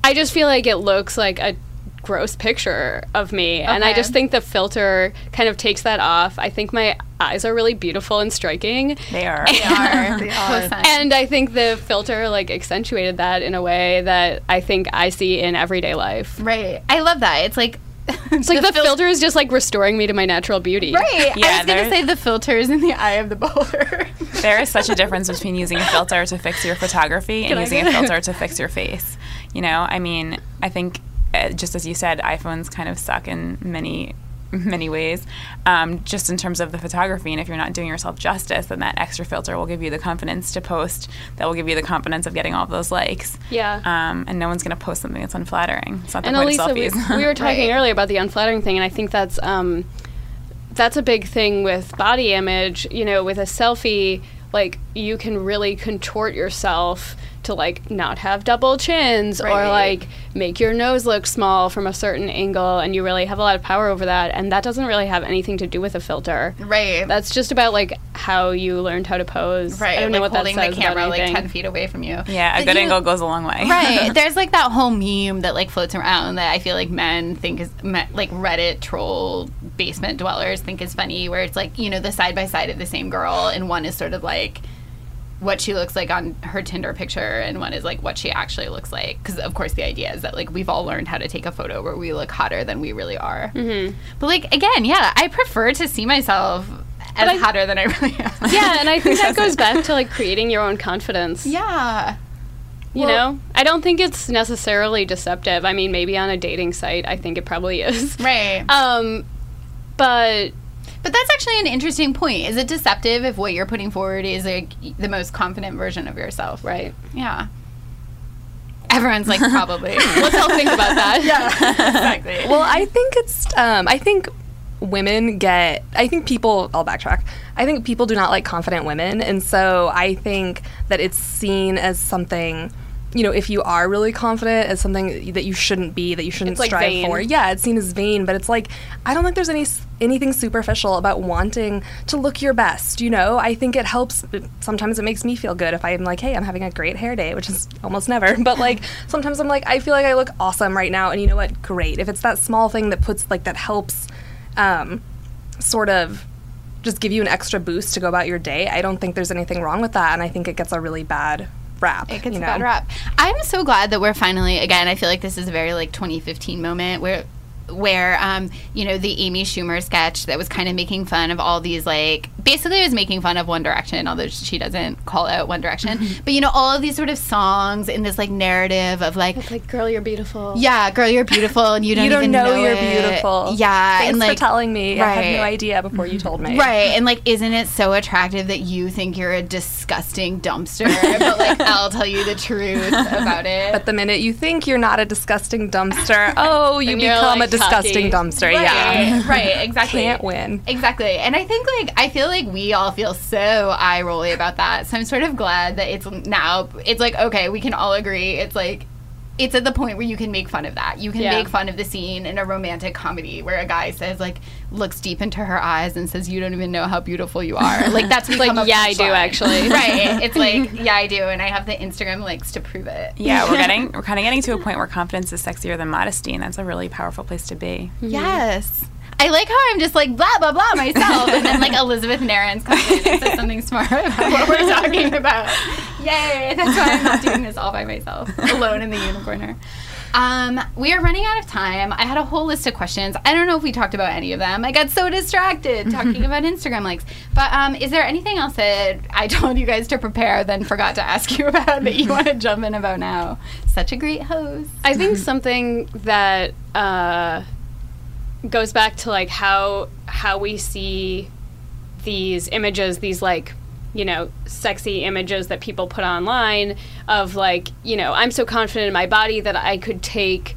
I just feel like it looks like a gross picture of me, and I just think the filter kind of takes that off. I think my eyes are really beautiful and striking. They are. They are. [LAUGHS] They are. And I think the filter like accentuated that in a way that I think I see in everyday life. Right. I love that. It's like [LAUGHS] It's like the, filter is just like restoring me to my natural beauty. Right. Yeah, I was gonna say the filter is in the eye of the beholder. There is such a difference between using a filter to fix your photography and I using a filter to fix your face. You know, I mean, I think uh, just as you said, iPhones kind of suck in many [LAUGHS] many ways um, just in terms of the photography and if you're not doing yourself justice then that extra filter will give you the confidence to post that will give you the confidence of getting all those likes Yeah. um, and no one's going to post something that's unflattering it's not the and point Elisa, of we, we were [LAUGHS] talking Right. earlier about the unflattering thing, and I think that's um, that's a big thing with body image. You know, with a selfie, like you can really contort yourself to like not have double chins or like make your nose look small from a certain angle, and you really have a lot of power over that. And that doesn't really have anything to do with a filter. right. That's just about like how you learned how to pose. right. I don't know what holding that says the camera like ten feet away from you. yeah a But good you- angle goes a long way right. [LAUGHS] There's like that whole meme that like floats around that I feel like men think is like Reddit troll basement dwellers think is funny, where it's like you know the side by side of the same girl, and one is sort of like what she looks like on her Tinder picture, and one is like what she actually looks like. Because of course the idea is that like we've all learned how to take a photo where we look hotter than we really are. Mm-hmm. But like again, yeah, I prefer to see myself as I- hotter than I really am. [LAUGHS] yeah, and I think that [LAUGHS] goes back to like creating your own confidence. yeah. You Well- know, I don't think it's necessarily deceptive. I mean, maybe on a dating site, I think it probably is. Right. Um, but But that's actually an interesting point. Is it deceptive if what you're putting forward is like the most confident version of yourself? right, Yeah. Everyone's like, [LAUGHS] probably. let's all think about that. [LAUGHS] Yeah, exactly. Well, I think it's. Um, I think women get. I think people. I'll backtrack. I think people do not like confident women, and so I think that it's seen as something. You know, if you are really confident, as something that you shouldn't be, that you shouldn't It's, like, strive vain. for. Yeah, it's seen as vain, but it's like I don't think there's any anything superficial about wanting to look your best. You know, I think it helps. Sometimes it makes me feel good if I'm like, hey, I'm having a great hair day, which is almost never. [LAUGHS] But like sometimes I'm like, I feel like I look awesome right now, and you know what? Great. If it's that small thing that puts like that helps, um, sort of just give you an extra boost to go about your day. I don't think there's anything wrong with that, and I think it gets a really bad rap. It gets you a bad rap. I'm so glad that we're finally again. I feel like this is a very like 2015 moment where where um, you know the Amy Schumer sketch that was kind of making fun of all these like basically it was making fun of One Direction, although she doesn't call out One Direction. [LAUGHS] But you know all of these sort of songs in this like narrative of like. Like, girl, you're beautiful. Yeah, girl, you're beautiful, and you don't, [LAUGHS] You don't even know, you're it. beautiful. Yeah, Thanks and like for telling me. I had no idea before you told me. Right, and like, isn't it so attractive that you think you're a disgusting dumpster? [LAUGHS] but like, I'll tell you the truth about it. But the minute you think you're not a disgusting dumpster, oh, you become like, a disgusting dumpster. Yeah. Right, right, [LAUGHS] exactly. Can't win. Exactly. And I think like I feel like we all feel so eye rolly about that. So I'm sort of glad that it's now it's like, okay, we can all agree. It's like it's at the point where you can make fun of that. You can Yeah. make fun of the scene in a romantic comedy where a guy says like looks deep into her eyes and says, "You don't even know how beautiful you are." Like that's [LAUGHS] like, yeah, I do, punchline. actually. [LAUGHS] right. It's like, [LAUGHS] yeah, I do, and I have the Instagram links to prove it. yeah we're getting we're kind of getting to a point where confidence is sexier than modesty and that's a really powerful place to be Yes. I like how I'm just like blah blah blah myself, and then like Elizabeth Narins comes in and says something smart about what we're [LAUGHS] talking about. Yay! That's why I'm not doing this all by myself, alone in the unicorner. Um, we are running out of time. I had a whole list of questions. I don't know if we talked about any of them. I got so distracted talking [LAUGHS] about Instagram likes. But um, is there anything else that I told you guys to prepare, then forgot to ask you [LAUGHS] about that you want to jump in about now? Such a great host. I think something that uh, goes back to like how how we see these images, these like you know sexy images that people put online of like you know I'm so confident in my body that I could take.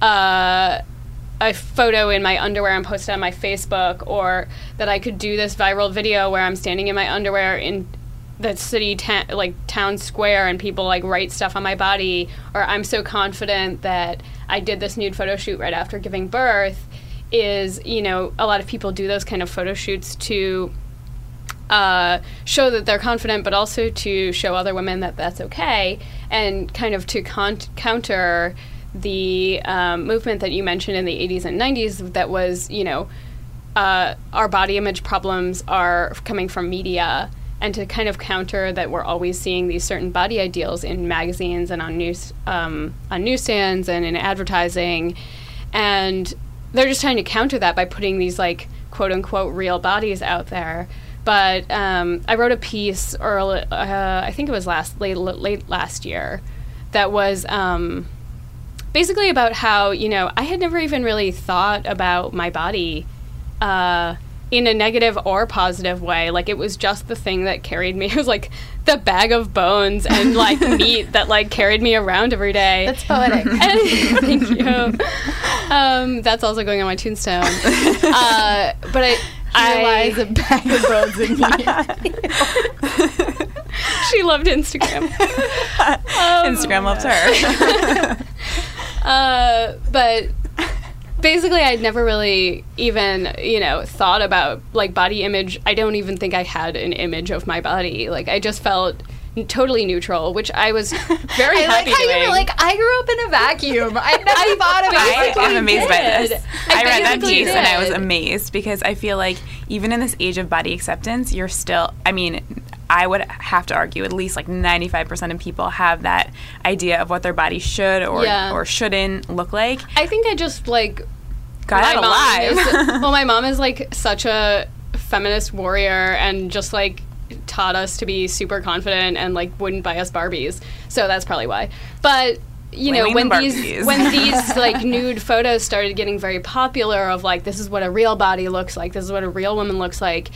Uh, a photo in my underwear and post it on my Facebook, or that I could do this viral video where I'm standing in my underwear in the city ta- like town square and people like write stuff on my body or i'm so confident that i did this nude photo shoot right after giving birth is you know a lot of people do those kind of photo shoots to uh, show that they're confident, but also to show other women that that's okay, and kind of to con- counter the um, movement that you mentioned in the 80s and 90s that was, you know, uh, our body image problems are coming from media, and to kind of counter that we're always seeing these certain body ideals in magazines and on news um, on newsstands and in advertising, and they're just trying to counter that by putting these like quote unquote real bodies out there. But um, I wrote a piece early, uh, I think it was last late, late last year, that was um, basically about how you know I had never even really thought about my body uh, in a negative or positive way. Like it was just the thing that carried me. [LAUGHS] It was like the bag of bones and like [LAUGHS] meat that like carried me around every day. That's poetic. [LAUGHS] And- thank you. Um, that's also going on my tombstone. Uh, but I. I, lies a bag of bones in me. she loved Instagram. Um, Instagram loves her. Uh, but basically, I'd never really even, you know, thought about like body image. I don't even think I had an image of my body. Like, I just felt totally neutral, which I was [LAUGHS] very I like how doing. you were like, I grew up in a vacuum. I never [LAUGHS] thought about I'm amazed by this. I I, read that basically piece and I was amazed because I feel like even in this age of body acceptance, you're still. I mean, I would have to argue at least like 95% of people have that idea of what their body should or Yeah. or shouldn't look like. I think I just like Got out alive. is- [LAUGHS] well, my mom is like such a feminist warrior and just like taught us to be super confident and like wouldn't buy us Barbies. So that's probably why. But you know, when the these when [LAUGHS] these like nude photos started getting very popular of like this is what a real body looks like, this is what a real woman looks like,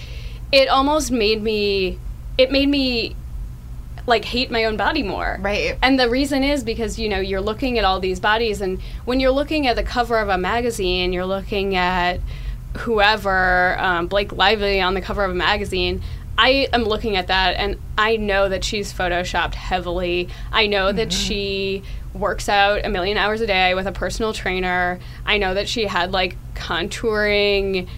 it almost made me it made me like hate my own body more. Right. And the reason is because you know you're looking at all these bodies, and when you're looking at the cover of a magazine, you're looking at whoever um, Blake Lively on the cover of a magazine. I am looking at that, and I know that she's photoshopped heavily. I know that she works out a million hours a day with a personal trainer. I know that she had like contouring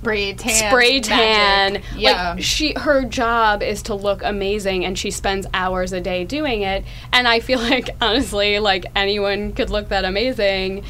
spray tan. spray tan. magic. Yeah. Like she her job is to look amazing and she spends hours a day doing it. And I feel [LAUGHS] like honestly, like anyone could look that amazing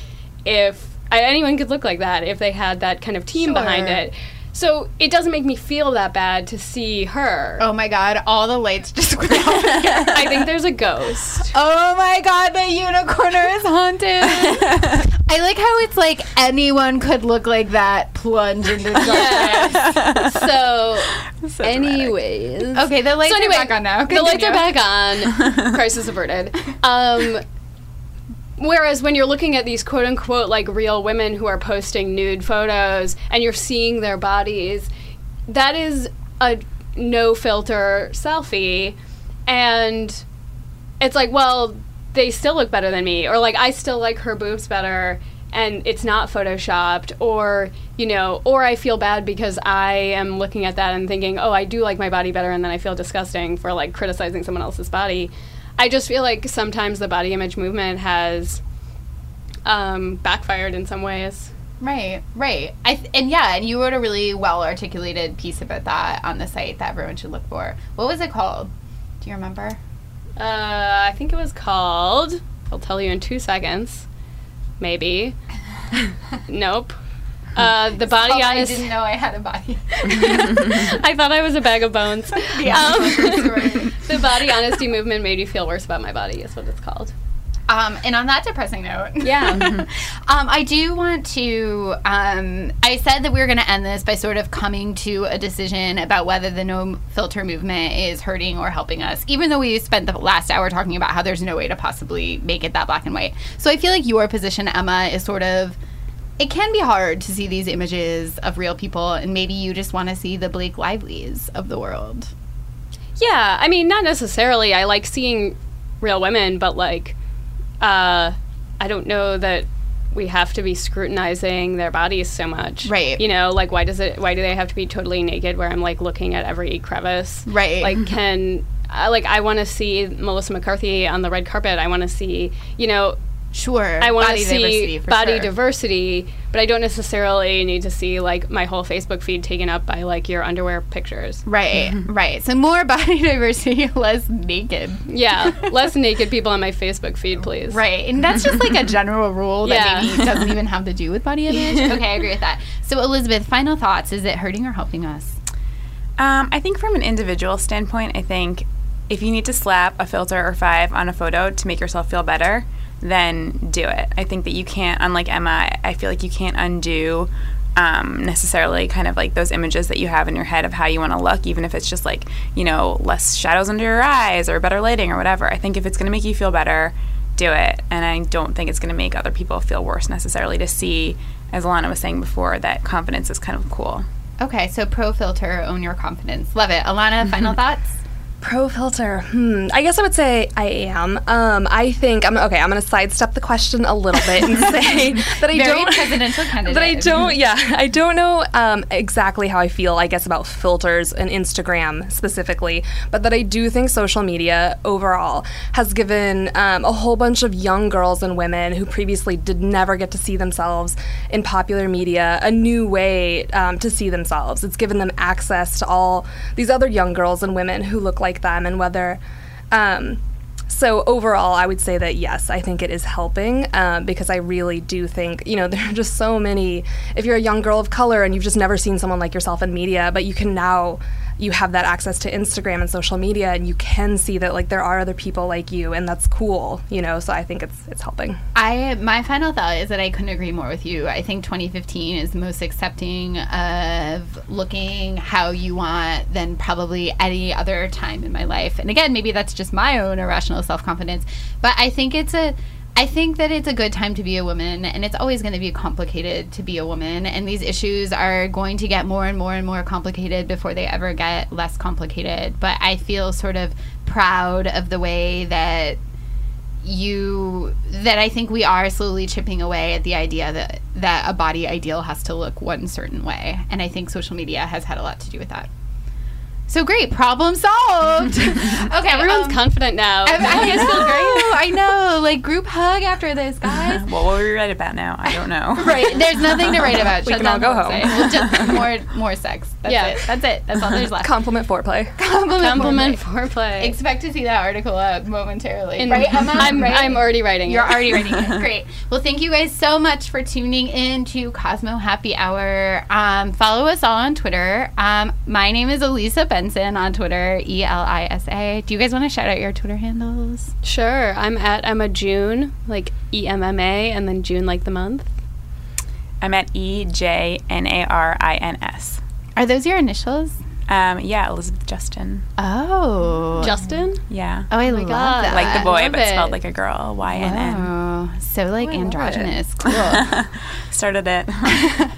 if anyone could look like that if they had that kind of team behind it. So it doesn't make me feel that bad to see her. oh my god, all the lights just went out. [LAUGHS] I think there's a ghost. Oh my god, the unicorner is haunted. [LAUGHS] I like how it's like anyone could look like that, plunge into darkness. Yes. [LAUGHS] so, So dramatic. anyways. Okay, the lights so anyway, are back on now. the lights are back on. Crisis averted. Um, whereas when you're looking at these quote unquote like real women who are posting nude photos and you're seeing their bodies, that is a no filter selfie, and it's like, well, they still look better than me, or like I still like her boobs better. And it's not photoshopped, or you know, or I feel bad because I am looking at that and thinking, oh, I do like my body better, and then I feel disgusting for like criticizing someone else's body. I just feel like sometimes the body image movement has um, backfired in some ways. Right, right. I th- and yeah, and you wrote a really well articulated piece about that on the site that everyone should look for. What was it called? Do you remember? Uh, I think it was called. I'll tell you in two seconds. Maybe. [LAUGHS] nope. Uh, the body Oh, I didn't know I had a body. [LAUGHS] I thought I was a bag of bones. [LAUGHS] Yeah. Um, [LAUGHS] the body honesty movement made me feel worse about my body. Is what it's called. Um, and on that depressing note, Yeah. um, I do want to. Um, I said that we were going to end this by sort of coming to a decision about whether the no filter movement is hurting or helping us, even though we spent the last hour talking about how there's no way to possibly make it that black and white. So I feel like your position, Emma, is sort of. It can be hard to see these images of real people, and maybe you just want to see the Blake Lively's of the world. Yeah, I mean, not necessarily. I like seeing real women, but like, uh, I don't know that we have to be scrutinizing their bodies so much. Right. You know, like why does it why do they have to be totally naked where I'm like looking at every crevice? Right. Like [LAUGHS] can uh, like I want to see Melissa McCarthy on the red carpet. I want to see, you know, Sure. I want to see diversity, body sure. diversity, but I don't necessarily need to see like my whole Facebook feed taken up by like your underwear pictures. Right, right. So more [LAUGHS] body diversity, less naked. Yeah, [LAUGHS] less naked people on my Facebook feed, please. Right, and that's just like a general rule that Yeah. maybe doesn't even have to do with body image. [LAUGHS] Okay, I agree with that. So Elizabeth, final thoughts: Is it hurting or helping us? Um, I think from an individual standpoint, I think if you need to slap a filter or five on a photo to make yourself feel better, then do it. I think that you can't, unlike Emma, I- feel like you can't undo um, necessarily kind of like those images that you have in your head of how you want to look, even if it's just like, you know, less shadows under your eyes or better lighting or whatever. I think if it's going to make you feel better, do it. And I don't think it's going to make other people feel worse necessarily to see, as Alanna was saying before, that confidence is kind of cool. Okay, so pro filter, own your confidence. Love it. Alanna, final [LAUGHS] thoughts? Pro filter. Hmm. I guess I would say I am. Um, I think I'm okay. I'm going to sidestep the question a little bit and [LAUGHS] say that I Very don't. presidential candidate. [LAUGHS] That I don't. Yeah, I don't know um, exactly how I feel. I guess about filters and Instagram specifically, but that I do think social media overall has given um, a whole bunch of young girls and women who previously did never get to see themselves in popular media a new way um, to see themselves. It's given them access to all these other young girls and women who look like them, and whether. Um, so overall, I would say that yes, I think it is helping um, because I really do think you know [LAUGHS] there are just so many. If you're a young girl of color and you've just never seen someone like yourself in media, but you can now you have that access to Instagram and social media, and you can see that like there are other people like you, and that's cool, you know. So I think it's it's helping. I my final thought is that I couldn't agree more with you. I think 2015 is the most accepting of looking how you want than probably any other time in my life. And again, maybe that's just my own irrational self-confidence, but I think it's a I think that it's a good time to be a woman, and it's always going to be complicated to be a woman. And these issues are going to get more and more and more complicated before they ever get less complicated. But I feel sort of proud of the way that you that I think we are slowly chipping away at the idea that that a body ideal has to look one certain way, and I think social media has had a lot to do with that. So great, problem solved. [LAUGHS] okay, Everyone's um, confident now. I, I You guys [LAUGHS] feel great. know, I know. Like group hug after this, [SIGHS] guys. What will we write about now? I don't know. [LAUGHS] right, there's nothing to write about. We Shut can all go the website. Well, just more, more sex. That's Yeah. it. That's it. That's all there's left. Compliment foreplay. Compliment, Compliment foreplay. foreplay. Expect to see that article up momentarily. And right, Emma? I'm, Right? I'm already writing You're it. already writing it. Great. Well, thank you guys so much for tuning in to Cosmo Happy Hour. Um, follow us all on Twitter. Um, my name is Elisa Benson on Twitter, E L I S A. Do you guys want to shout out your Twitter handles? Sure. I'm at Emma June, like E M M A, and then June like the month. I'm at E J N A R I N S. Are those your initials? Um, yeah, Elizabeth Justin. Oh. Justin? Yeah. Oh, I my love God. that. like the boy, love but it. spelled like a girl. Y N N. Oh, so like I love it. androgynous. [LAUGHS] Cool. Started it. [LAUGHS]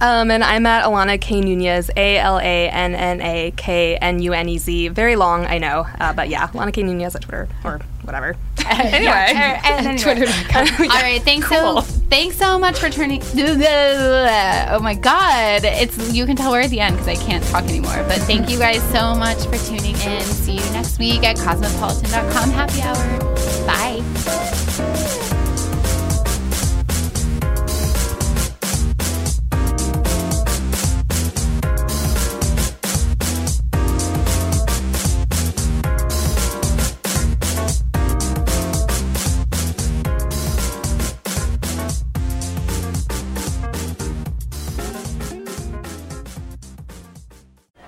Um, and I'm at Alanna K Nunez, A L A N N A K N U N E Z. Very long, I know, uh, but yeah, Alanna K Nunez at Twitter or whatever. [LAUGHS] anyway, [LAUGHS] [LAUGHS] anyway. Twitter.com. All right, thanks so thanks so much for turning. Oh my God, it's you can tell we're at the end because I can't talk anymore. But thank you guys so much for tuning in. See you next week at cosmopolitan.com happy hour. Bye.